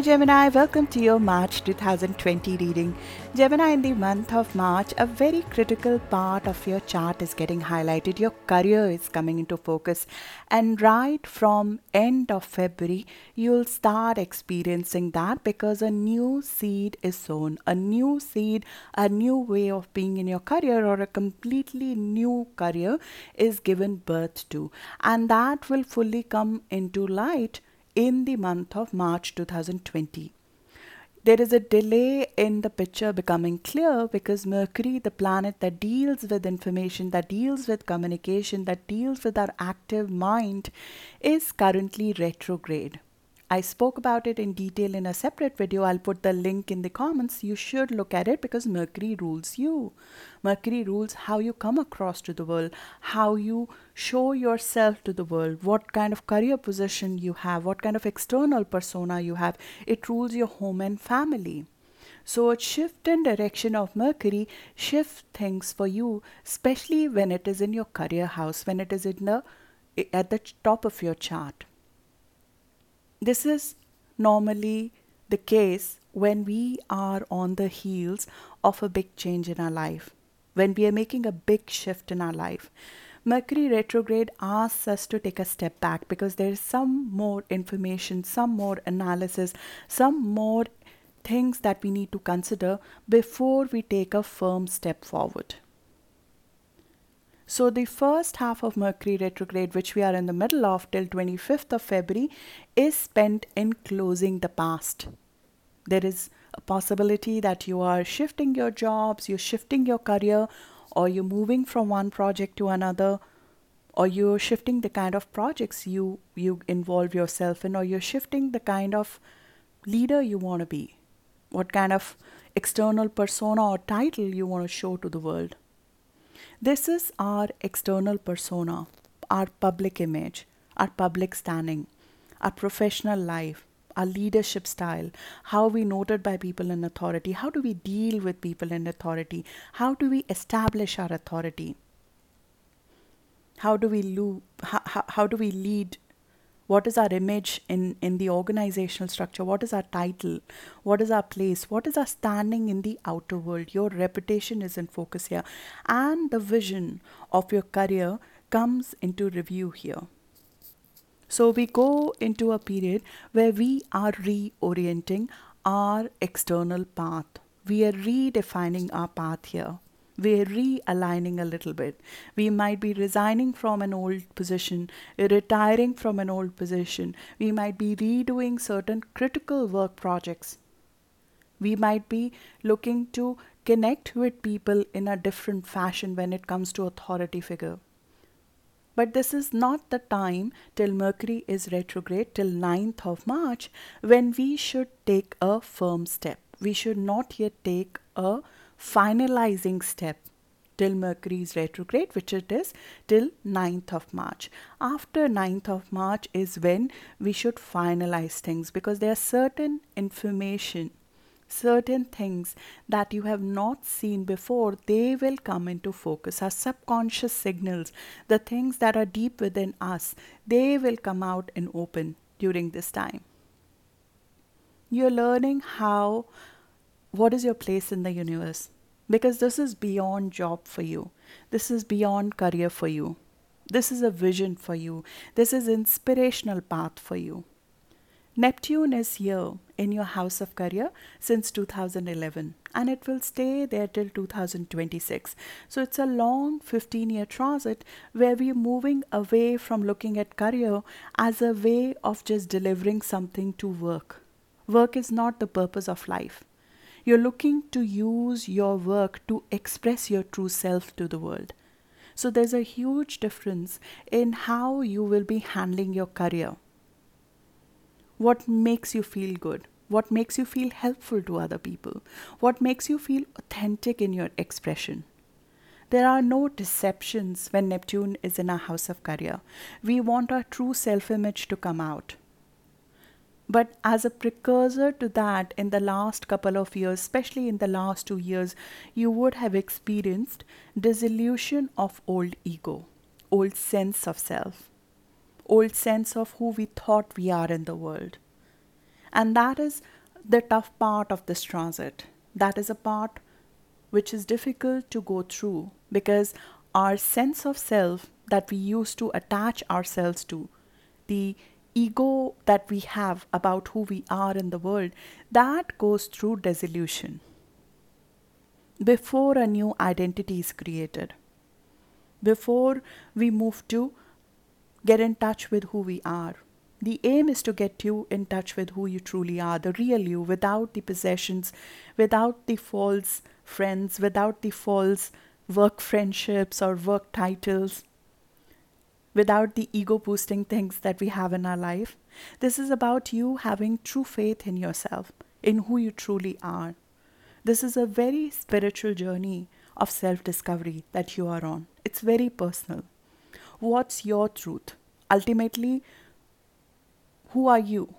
Hi Gemini, welcome to your March 2020 reading. Gemini, in the month of March, a very critical part of your chart is getting highlighted. Your career is coming into focus, and right from end of February, you'll start experiencing that because a new seed is sown, a new seed, a new way of being in your career, or a completely new career is given birth to, and that will fully come into light in the month of March 2020. There is a delay in the picture becoming clear because Mercury, the planet that deals with information, that deals with communication, that deals with our active mind, is currently retrograde. I spoke about it in detail in a separate video. I'll put the link in the comments. You should look at it because Mercury rules you. Mercury rules how you come across to the world, how you show yourself to the world, what kind of career position you have, what kind of external persona you have. It rules your home and family. So, a shift in direction of Mercury shifts things for you, especially when it is in your career house, when it is in the at the top of your chart. This is normally the case when we are on the heels of a big change in our life, when we are making a big shift in our life. Mercury retrograde asks us to take a step back because there is some more information, some more analysis, some more things that we need to consider before we take a firm step forward. So the first half of Mercury retrograde, which we are in the middle of till 25th of February, is spent in closing the past. There is a possibility that you are shifting your jobs, you're shifting your career, or you're moving from one project to another, or you're shifting the kind of projects you you involve yourself in, or you're shifting the kind of leader you want to be, what kind of external persona or title you want to show to the world. This is our external persona, our public image, our public standing, our professional life, our leadership style, how we noted by people in authority, how do we deal with people in authority, how do we establish our authority, how do we how, how, how do we lead what is our image in in the organizational structure? What is our title? What is our place? What is our standing in the outer world? Your reputation is in focus here. And the vision of your career comes into review here. So we go into a period where we are reorienting our external path. We are redefining our path here we're realigning a little bit. We might be resigning from an old position, retiring from an old position. We might be redoing certain critical work projects. We might be looking to connect with people in a different fashion when it comes to authority figure. But this is not the time till Mercury is retrograde till 9th of March when we should take a firm step. We should not yet take a finalizing step till Mercury's retrograde, which it is till 9th of March. After 9th of March is when we should finalize things because there are certain information, certain things that you have not seen before, they will come into focus. Our subconscious signals, the things that are deep within us, they will come out and open during this time. You're learning how what is your place in the universe? Because this is beyond job for you. This is beyond career for you. This is a vision for you. This is inspirational path for you. Neptune is here in your house of career since 2011 and it will stay there till 2026. So it's a long 15 year transit where we're moving away from looking at career as a way of just delivering something to work. Work is not the purpose of life. You're looking to use your work to express your true self to the world. So there's a huge difference in how you will be handling your career. What makes you feel good? What makes you feel helpful to other people? What makes you feel authentic in your expression? There are no deceptions when Neptune is in our house of career. We want our true self image to come out. But as a precursor to that, in the last couple of years, especially in the last two years, you would have experienced dissolution of old ego, old sense of self, old sense of who we thought we are in the world. And that is the tough part of this transit. That is a part which is difficult to go through because our sense of self that we used to attach ourselves to, the ego that we have about who we are in the world, that goes through dissolution before a new identity is created, before we move to get in touch with who we are. The aim is to get you in touch with who you truly are, the real you, without the possessions, without the false friends, without the false work friendships or work titles, without the ego boosting things that we have in our life. This is about you having true faith in yourself, in who you truly are. This is a very spiritual journey of self discovery that you are on. It's very personal. What's your truth? Ultimately, who are you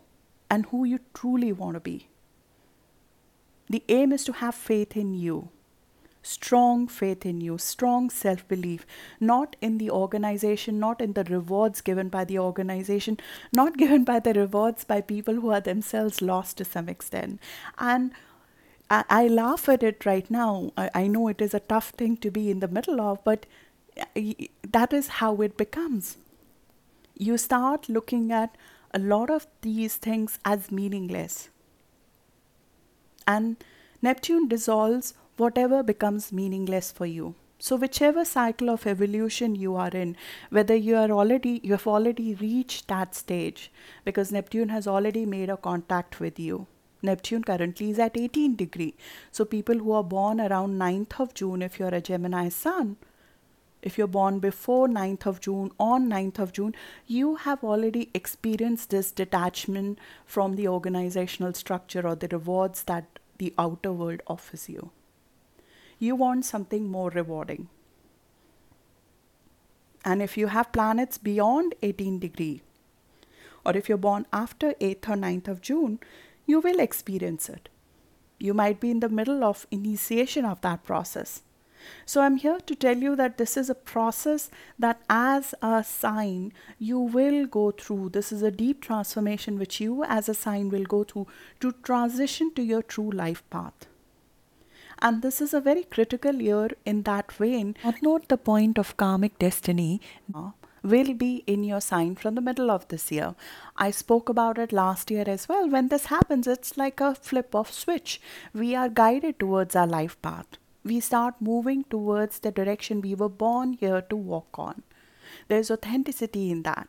and who you truly want to be? The aim is to have faith in you strong faith in you, strong self belief, not in the organization, not in the rewards given by the organization, not given by the rewards by people who are themselves lost to some extent. And I, I laugh at it right now. I, I know it is a tough thing to be in the middle of, but uh, that is how it becomes. You start looking at a lot of these things as meaningless. And Neptune dissolves whatever becomes meaningless for you. So whichever cycle of evolution you are in, whether you are already you have already reached that stage because Neptune has already made a contact with you. Neptune currently is at 18 degree. So people who are born around 9th of June if you're a Gemini sun, if you're born before 9th of June, on 9th of June, you have already experienced this detachment from the organizational structure or the rewards that the outer world offers you you want something more rewarding. And if you have planets beyond 18 degree, or if you're born after 8th or 9th of June, you will experience it. You might be in the middle of initiation of that process. So I'm here to tell you that this is a process that as a sign you will go through. This is a deep transformation which you as a sign will go through to transition to your true life path. And this is a very critical year in that vein. Note the point of karmic destiny uh, will be in your sign from the middle of this year. I spoke about it last year as well. When this happens, it's like a flip of switch. We are guided towards our life path. We start moving towards the direction we were born here to walk on. There's authenticity in that.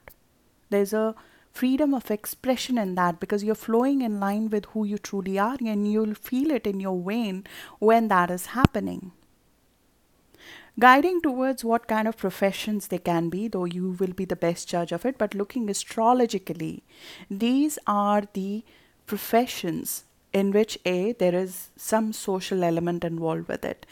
There's a freedom of expression in that because you're flowing in line with who you truly are and you'll feel it in your vein when that is happening. Guiding towards what kind of professions they can be, though you will be the best judge of it, but looking astrologically, these are the professions in which a there is some social element involved with it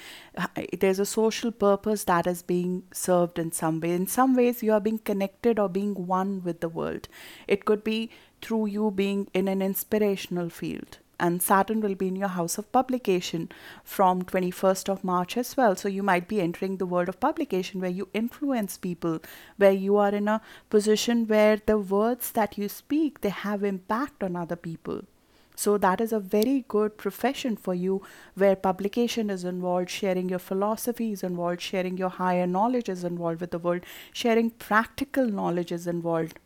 there's a social purpose that is being served in some way in some ways you are being connected or being one with the world it could be through you being in an inspirational field and Saturn will be in your house of publication from 21st of March as well. So you might be entering the world of publication where you influence people, where you are in a position where the words that you speak they have impact on other people. So that is a very good profession for you where publication is involved, sharing your philosophy is involved, sharing your higher knowledge is involved with the world, sharing practical knowledge is involved.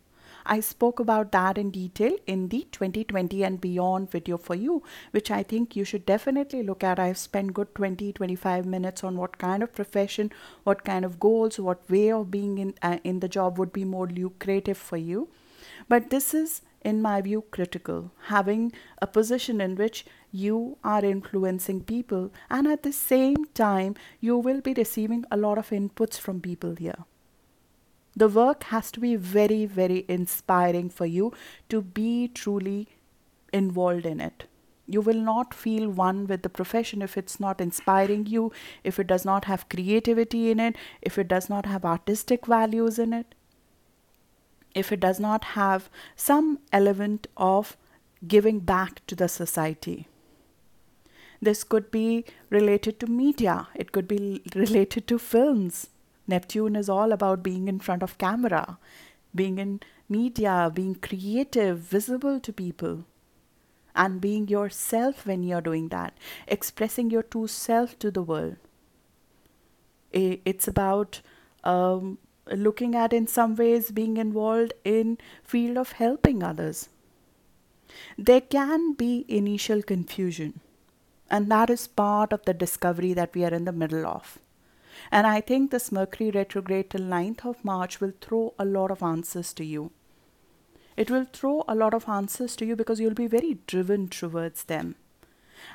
I spoke about that in detail in the 2020 and beyond video for you, which I think you should definitely look at. I've spent good 20 25 minutes on what kind of profession, what kind of goals, what way of being in, uh, in the job would be more lucrative for you. But this is in my view, critical. Having a position in which you are influencing people, and at the same time, you will be receiving a lot of inputs from people here. The work has to be very, very inspiring for you to be truly involved in it. You will not feel one with the profession if it's not inspiring you, if it does not have creativity in it, if it does not have artistic values in it if it does not have some element of giving back to the society. This could be related to media, it could be related to films. Neptune is all about being in front of camera, being in media, being creative, visible to people. and being yourself when you're doing that, expressing your true self to the world. It's about um, looking at in some ways being involved in field of helping others. There can be initial confusion and that is part of the discovery that we are in the middle of. And i think this mercury retrograde till 9th of march will throw a lot of answers to you. It will throw a lot of answers to you because you'll be very driven towards them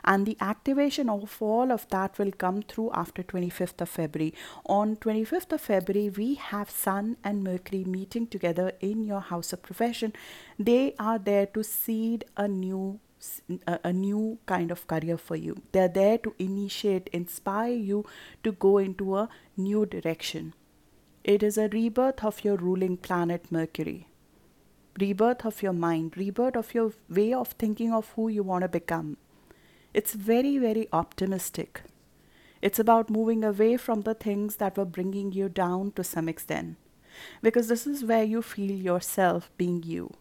and the activation of all of that will come through after 25th of february. On 25th of february we have sun and mercury meeting together in your house of profession. They are there to seed a new a, new kind of career for you. They're there to initiate inspire you to go into a new direction. It is a rebirth of your ruling planet mercury. Rebirth of your mind. Rebirth of your way of thinking of who you want to become it's very, very optimistic. It's about moving away from the things that were bringing you down to some extent, because this is where you feel yourself being you.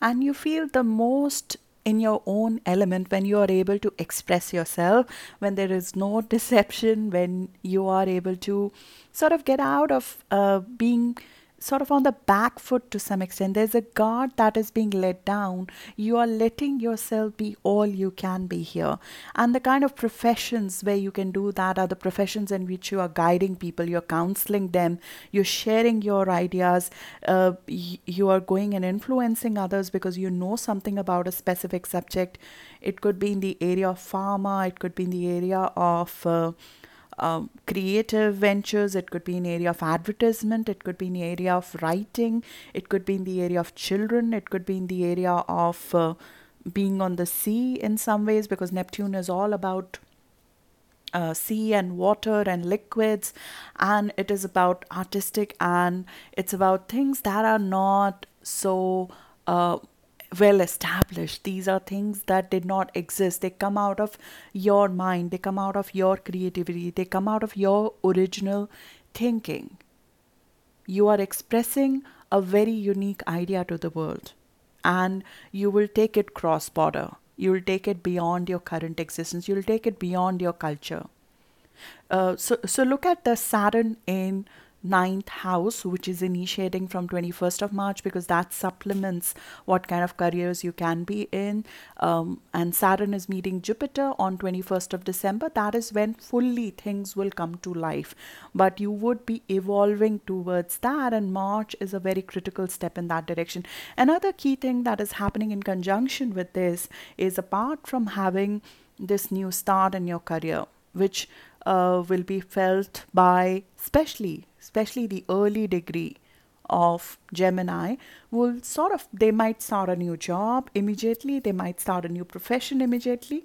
And you feel the most in your own element when you are able to express yourself, when there is no deception, when you are able to sort of get out of uh, being sort of on the back foot to some extent. There's a guard that is being let down. You are letting yourself be all you can be here. And the kind of professions where you can do that are the professions in which you are guiding people, you're counseling them, you're sharing your ideas, uh, y- you are going and influencing others because you know something about a specific subject. It could be in the area of pharma, it could be in the area of. Uh, um, creative ventures. It could be in the area of advertisement. It could be in the area of writing. It could be in the area of children. It could be in the area of uh, being on the sea in some ways because neptune is all about uh, sea and water and liquids and it is about artistic and it's about things that are not so uh, well established. These are things that did not exist. They come out of your mind, they come out of your creativity, they come out of your original thinking. You are expressing a very unique idea to the world, and you will take it cross border. You will take it beyond your current existence. You will take it beyond your culture. Uh, so, so look at the Saturn in ninth house which is initiating from 21st of march because that supplements what kind of careers you can be in. Um, and saturn is meeting jupiter on 21st of december. That is when fully things will come to life. But you would be evolving towards that and march is a very critical step in that direction. Another key thing that is happening in conjunction with this is apart from having this new start in your career which uh, will be felt by especially especially the early degree of Gemini will sort of they might start a new job immediately they might start a new profession immediately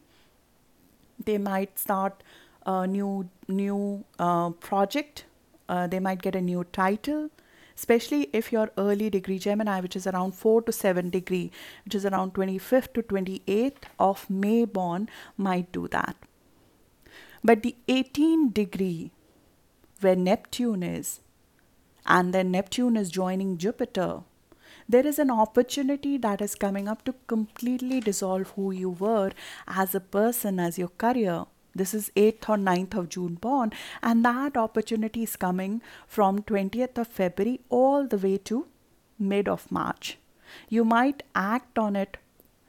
they might start a new new uh, project uh, they might get a new title especially if your early degree Gemini, which is around 4 to 7 degree, which is around 25th to 28th of May born, might do that. But the 18 degree where Neptune is, and then Neptune is joining Jupiter, there is an opportunity that is coming up to completely dissolve who you were as a person, as your career. This is 8th or 9th of June born, and that opportunity is coming from 20th of February all the way to mid of March. You might act on it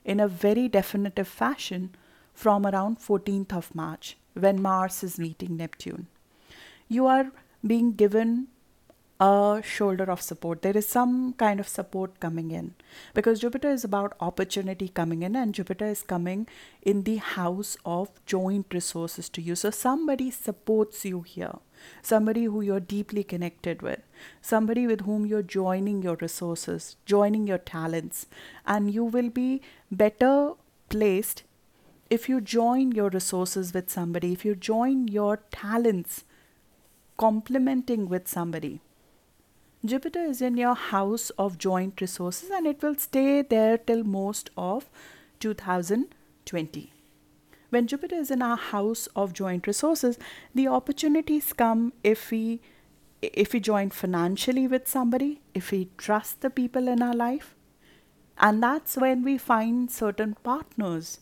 in a very definitive fashion from around 14th of March when Mars is meeting Neptune you are being given a shoulder of support. There is some kind of support coming in because Jupiter is about opportunity coming in, and Jupiter is coming in the house of joint resources to you. So, somebody supports you here, somebody who you're deeply connected with, somebody with whom you're joining your resources, joining your talents, and you will be better placed if you join your resources with somebody, if you join your talents complementing with somebody. Jupiter is in your house of joint resources and it will stay there till most of 2020. When Jupiter is in our house of joint resources, the opportunities come if we if we join financially with somebody, if we trust the people in our life, And that's when we find certain partners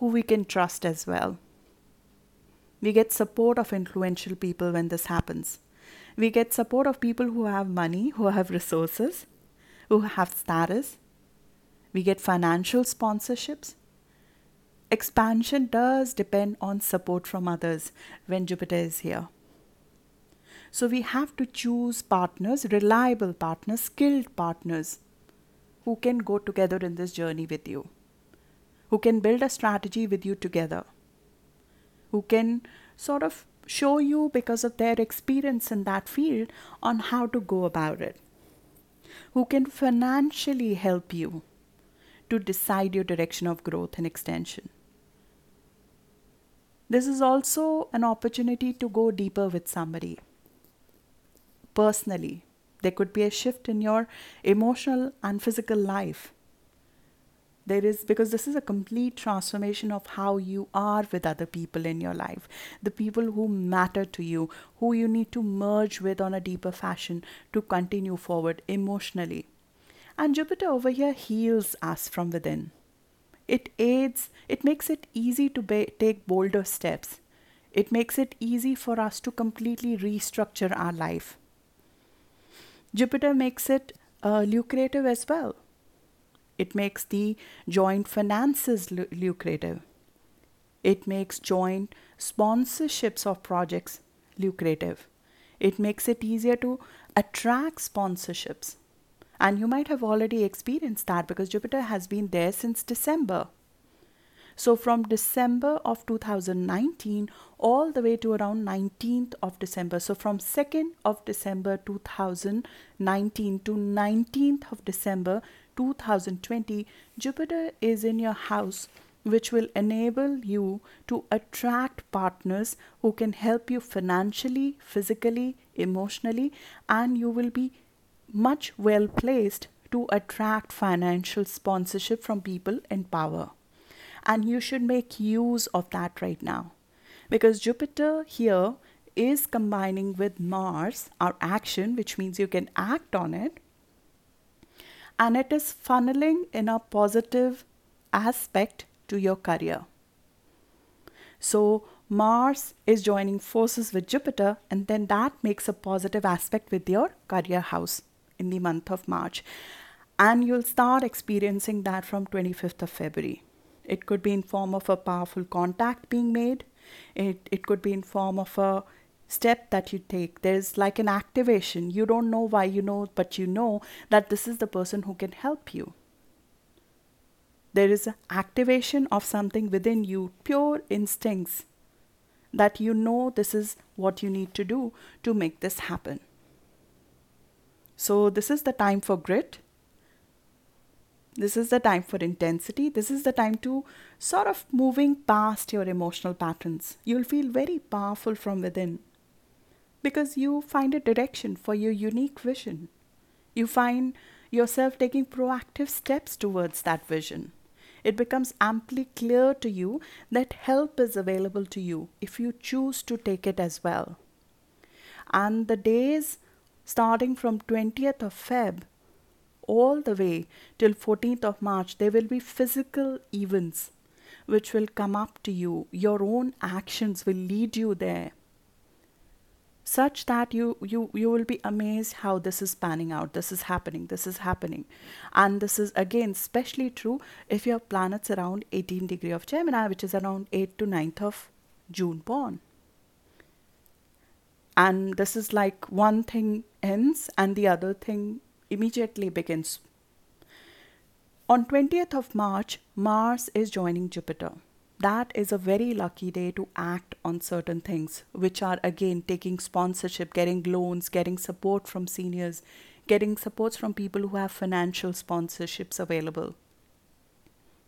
who we can trust as well. We get support of influential people when this happens. We get support of people who have money, who have resources, who have status. We get financial sponsorships. Expansion does depend on support from others when Jupiter is here. So we have to choose partners, reliable partners, skilled partners who can go together in this journey with you, who can build a strategy with you together, who can sort of show you because of their experience in that field on how to go about it, who can financially help you to decide your direction of growth and extension. This is also an opportunity to go deeper with somebody personally there could be a shift in your emotional and physical life. There is, because this is a complete transformation of how you are with other people in your life, the people who matter to you, who you need to merge with on a deeper fashion to continue forward emotionally. And Jupiter over here heals us from within. It aids, it makes it easy to ba- take bolder steps. It makes it easy for us to completely restructure our life Jupiter makes it uh, lucrative as well. It makes the joint finances lu- lucrative. It makes joint sponsorships of projects lucrative. It makes it easier to attract sponsorships. And you might have already experienced that because Jupiter has been there since December. So from December of 2019 all the way to around 19th of December. So from 2nd of December 2019 to 19th of December 2020, Jupiter is in your house which will enable you to attract partners who can help you financially, physically, emotionally, and you will be much well placed to attract financial sponsorship from people in power. And you should make use of that right now. Because Jupiter here is combining with Mars, our action, which means you can act on it, and it is funneling in a positive aspect to your career. So, Mars is joining forces with Jupiter, and then that makes a positive aspect with your career house in the month of March. And you'll start experiencing that from 25th of February. It could be in form of a powerful contact being made. It, it could be in form of a step that you take. There's like an activation. You don't know why you know, but you know that this is the person who can help you. There is an activation of something within you, pure instincts, that you know this is what you need to do to make this happen. So, this is the time for grit. This is the time for intensity. This is the time to sort of moving past your emotional patterns. You'll feel very powerful from within because you find a direction for your unique vision. You find yourself taking proactive steps towards that vision. It becomes amply clear to you that help is available to you if you choose to take it as well. And the days starting from 20th of Feb all the way till 14th of March, there will be physical events which will come up to you. Your own actions will lead you there. Such that you, you, you will be amazed how this is panning out. This is happening. This is happening. And this is again especially true if your planets around 18 degree of Gemini, which is around 8 to 9th of June born and this is like one thing ends and the other thing immediately begins. On 20th of March, Mars is joining Jupiter. That is a very lucky day to act on certain things, which are again taking sponsorship, getting loans, getting support from seniors, getting supports from people who have financial sponsorships available,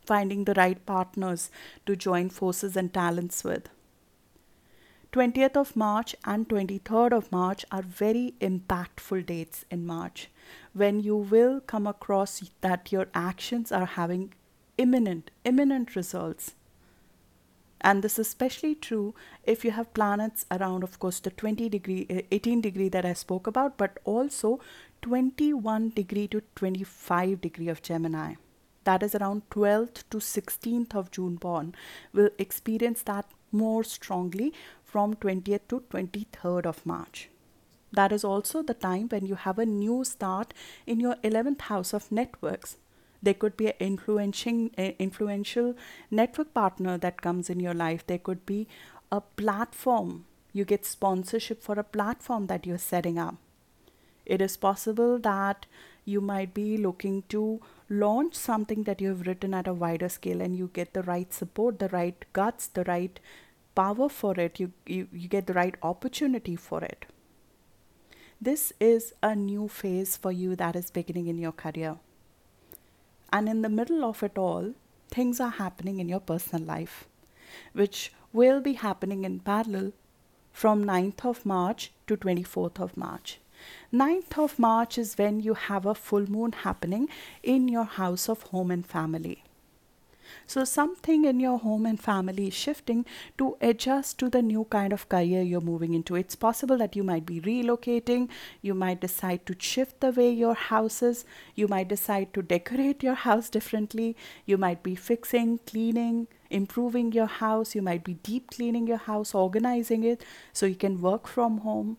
finding the right partners to join forces and talents with. 20th of March and 23rd of March are very impactful dates in March when you will come across that your actions are having imminent, imminent results. And this is especially true if you have planets around of course the 20 degree uh, 18 degree that i spoke about but also 21 degree to 25 degree of gemini. That is around 12th to 16th of june born will experience that more strongly from 20th to 23rd of march. That is also the time when you have a new start in your 11th house of networks there could be an influencing, influential network partner that comes in your life. There could be a platform. You get sponsorship for a platform that you're setting up. It is possible that you might be looking to launch something that you have written at a wider scale and you get the right support, the right guts, the right power for it. You, you, you get the right opportunity for it. This is a new phase for you that is beginning in your career. And in the middle of it all, things are happening in your personal life, which will be happening in parallel from 9th of March to 24th of March. 9th of March is when you have a full moon happening in your house of home and family. So, something in your home and family is shifting to adjust to the new kind of career you're moving into. It's possible that you might be relocating, you might decide to shift the way your house is, you might decide to decorate your house differently, you might be fixing, cleaning, improving your house, you might be deep cleaning your house, organizing it so you can work from home.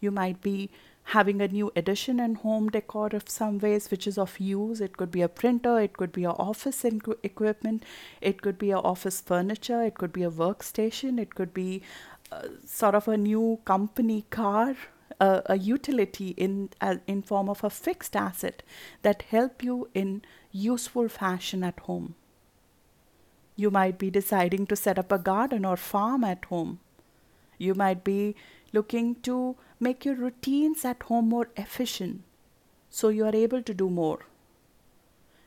You might be having a new addition and home decor of some ways which is of use. It could be a printer it could be a office equipment it could be a office furniture it could be a workstation it could be uh, sort of a new company car uh, a utility in uh, in form of a fixed asset that help you in useful fashion at home. You might be deciding to set up a garden or farm at home. You might be looking to make your routines at home more efficient so you are able to do more.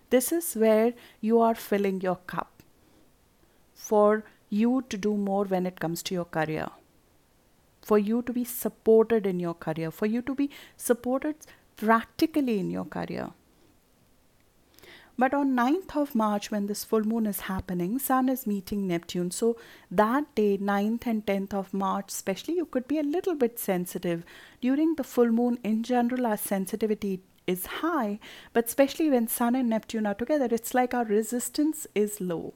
This is where you are filling your cup for you to do more when it comes to your career, for you to be supported in your career, for you to be supported practically in your career. But on 9th of March, when this full moon is happening, Sun is meeting Neptune. So that day, 9th and 10th of March, especially, you could be a little bit sensitive. During the full moon, in general, our sensitivity is high, but especially when Sun and Neptune are together, it's like our resistance is low.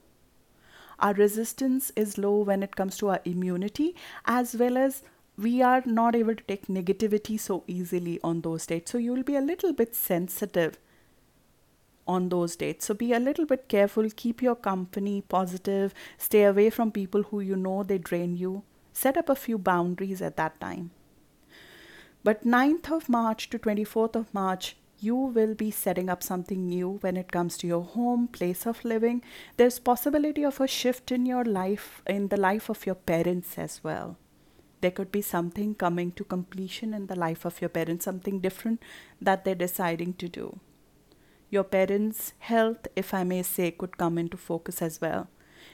Our resistance is low when it comes to our immunity, as well as we are not able to take negativity so easily on those dates. So you'll be a little bit sensitive on those dates. So be a little bit careful, keep your company positive, stay away from people who you know they drain you. Set up a few boundaries at that time. But 9th of March to 24th of March, you will be setting up something new when it comes to your home, place of living. There's possibility of a shift in your life, in the life of your parents as well. There could be something coming to completion in the life of your parents, something different that they're deciding to do. Your parents' health, if I may say, could come into focus as well.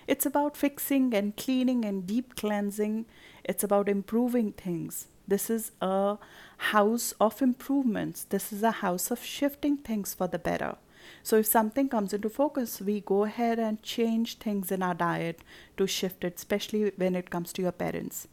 It's about fixing and cleaning and deep cleansing. It's about improving things. This is a house of improvements. This is a house of shifting things for the better. So, if something comes into focus, we go ahead and change things in our diet to shift it, especially when it comes to your parents.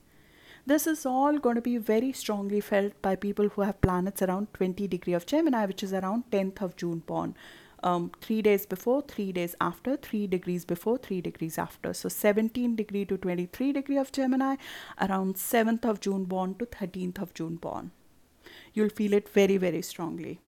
This is all going to be very strongly felt by people who have planets around 20 degree of Gemini, which is around 10th of June born. Um, three days before, three days after, three degrees before, three degrees after. So 17 degree to 23 degree of Gemini, around 7th of June born to 13th of June born. You'll feel it very, very strongly.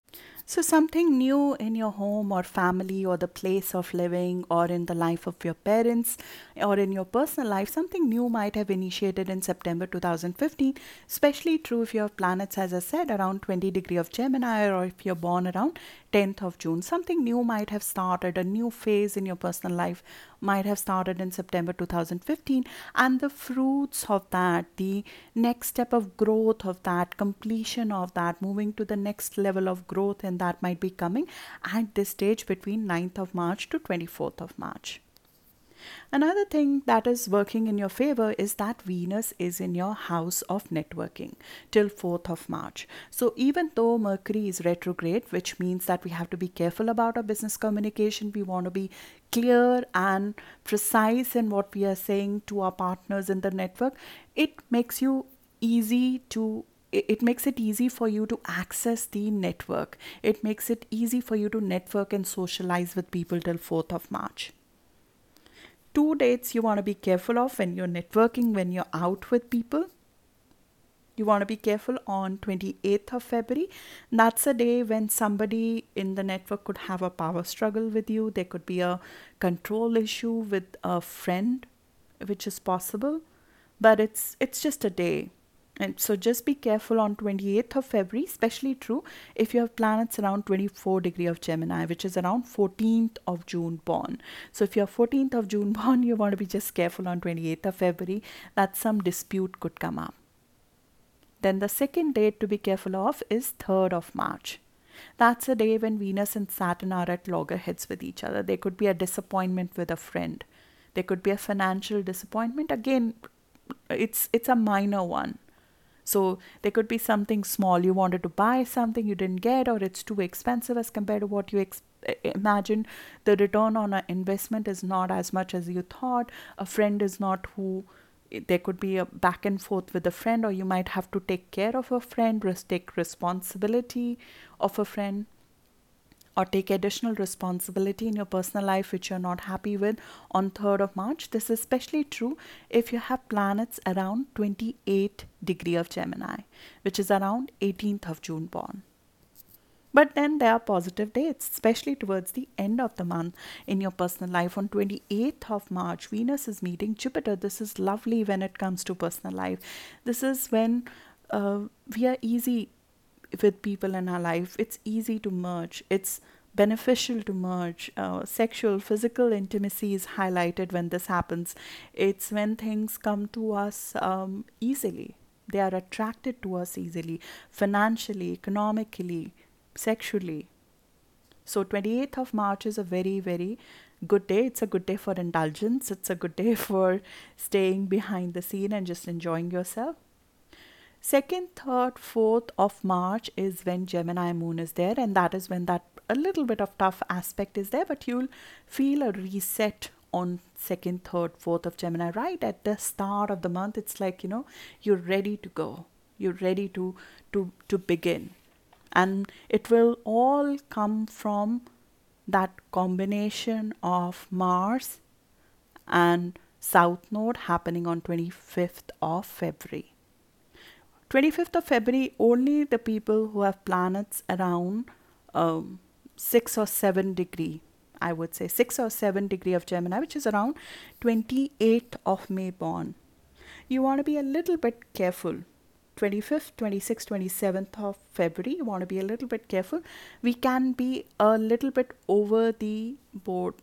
So, something new in your home or family or the place of living or in the life of your parents or in your personal life, something new might have initiated in September 2015, especially true if you have planets, as I said, around 20 degree of Gemini or if you're born around 10th of June. Something new might have started, a new phase in your personal life might have started in September 2015, and the fruits of that, the next step of growth of that, completion of that, moving to the next level of growth, that might be coming at this stage between 9th of March to 24th of March. Another thing that is working in your favor is that Venus is in your house of networking till 4th of March. So, even though Mercury is retrograde, which means that we have to be careful about our business communication, we want to be clear and precise in what we are saying to our partners in the network, it makes you easy to it makes it easy for you to access the network. It makes it easy for you to network and socialize with people till 4th of March. Two dates you want to be careful of when you're networking when you're out with people. You want to be careful on 28th of february. That's a day when somebody in the network could have a power struggle with you. There could be a control issue with a friend which is possible. But it's it's just a day and so just be careful on 28th of February, especially true if you have planets around 24 degree of Gemini, which is around 14th of June born. So if you're 14th of June born, you want to be just careful on 28th of February that some dispute could come up. Then the second date to be careful of is 3rd of March. That's a day when Venus and Saturn are at loggerheads with each other. There could be a disappointment with a friend. There could be a financial disappointment. Again, it's it's a minor one so there could be something small. You wanted to buy something you didn't get, or it's too expensive as compared to what you ex- eh, eh, imagine. The return on an investment is not as much as you thought. A friend is not who. Eh, there could be a back and forth with a friend, or you might have to take care of a friend, take responsibility of a friend or take additional responsibility in your personal life which you're not happy with on 3rd of March. This is especially true if you have planets around 28 degree of Gemini, which is around 18th of June born. But then there are positive dates, especially towards the end of the month in your personal life. On 28th of March, Venus is meeting Jupiter. This is lovely when it comes to personal life. This is when uh, we are easy with people in our life. It's easy to merge. It's beneficial to merge. Uh, sexual, physical intimacy is highlighted when this happens. It's when things come to us um, easily. They are attracted to us easily, financially, economically, sexually. So 28th of March is a very, very good day. It's a good day for indulgence. It's a good day for staying behind the scene and just enjoying yourself. Second, third, fourth of March is when Gemini moon is there, and that is when that a little bit of tough aspect is there, but you'll feel a reset on second, third, fourth of Gemini right at the start of the month. It's like you know you're ready to go. You're ready to to to begin, and it will all come from that combination of Mars and South Node happening on 25th of February. 25th of February, only the people who have planets around um, 6 or 7 degree, I would say 6 or 7 degree of Gemini, which is around 28th of May born. You want to be a little bit careful. 25th, 26th, 27th of February, you want to be a little bit careful. We can be a little bit over the board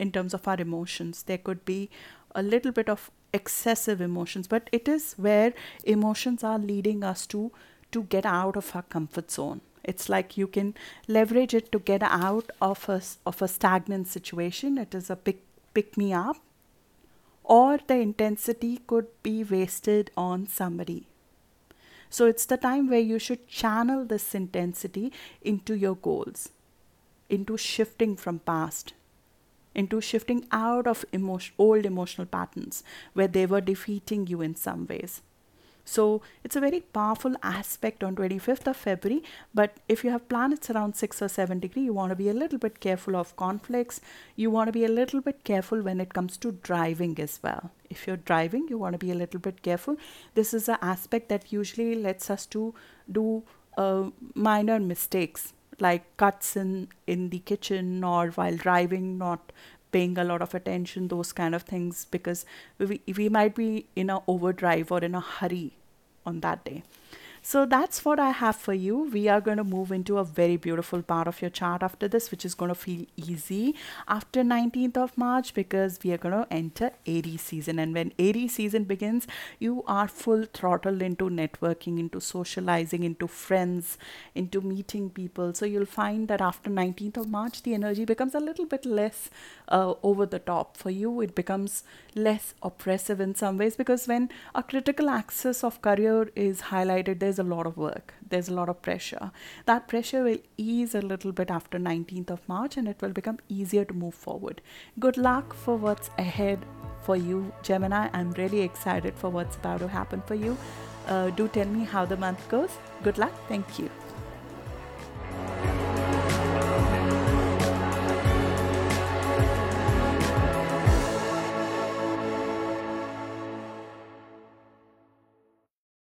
in terms of our emotions. There could be a little bit of excessive emotions but it is where emotions are leading us to to get out of our comfort zone. It's like you can leverage it to get out of a, of a stagnant situation. It is a pick pick me up. Or the intensity could be wasted on somebody. So it's the time where you should channel this intensity into your goals into shifting from past into shifting out of emotion, old emotional patterns where they were defeating you in some ways. So it's a very powerful aspect on 25th of February. But if you have planets around 6 or 7 degree, you want to be a little bit careful of conflicts. You want to be a little bit careful when it comes to driving as well. If you're driving, you want to be a little bit careful. This is an aspect that usually lets us to do uh, minor mistakes like cuts in in the kitchen or while driving not paying a lot of attention those kind of things because we, we might be in a overdrive or in a hurry on that day So that's what I have for you. We are going to move into a very beautiful part of your chart after this, which is going to feel easy after 19th of March because we are going to enter Aries season. And when Aries season begins, you are full throttle into networking, into socializing, into friends, into meeting people. So you'll find that after 19th of March, the energy becomes a little bit less uh, over the top for you. It becomes less oppressive in some ways because when a critical axis of career is highlighted, there's a lot of work, there's a lot of pressure. That pressure will ease a little bit after 19th of March and it will become easier to move forward. Good luck for what's ahead for you, Gemini. I'm really excited for what's about to happen for you. Uh, do tell me how the month goes. Good luck. Thank you.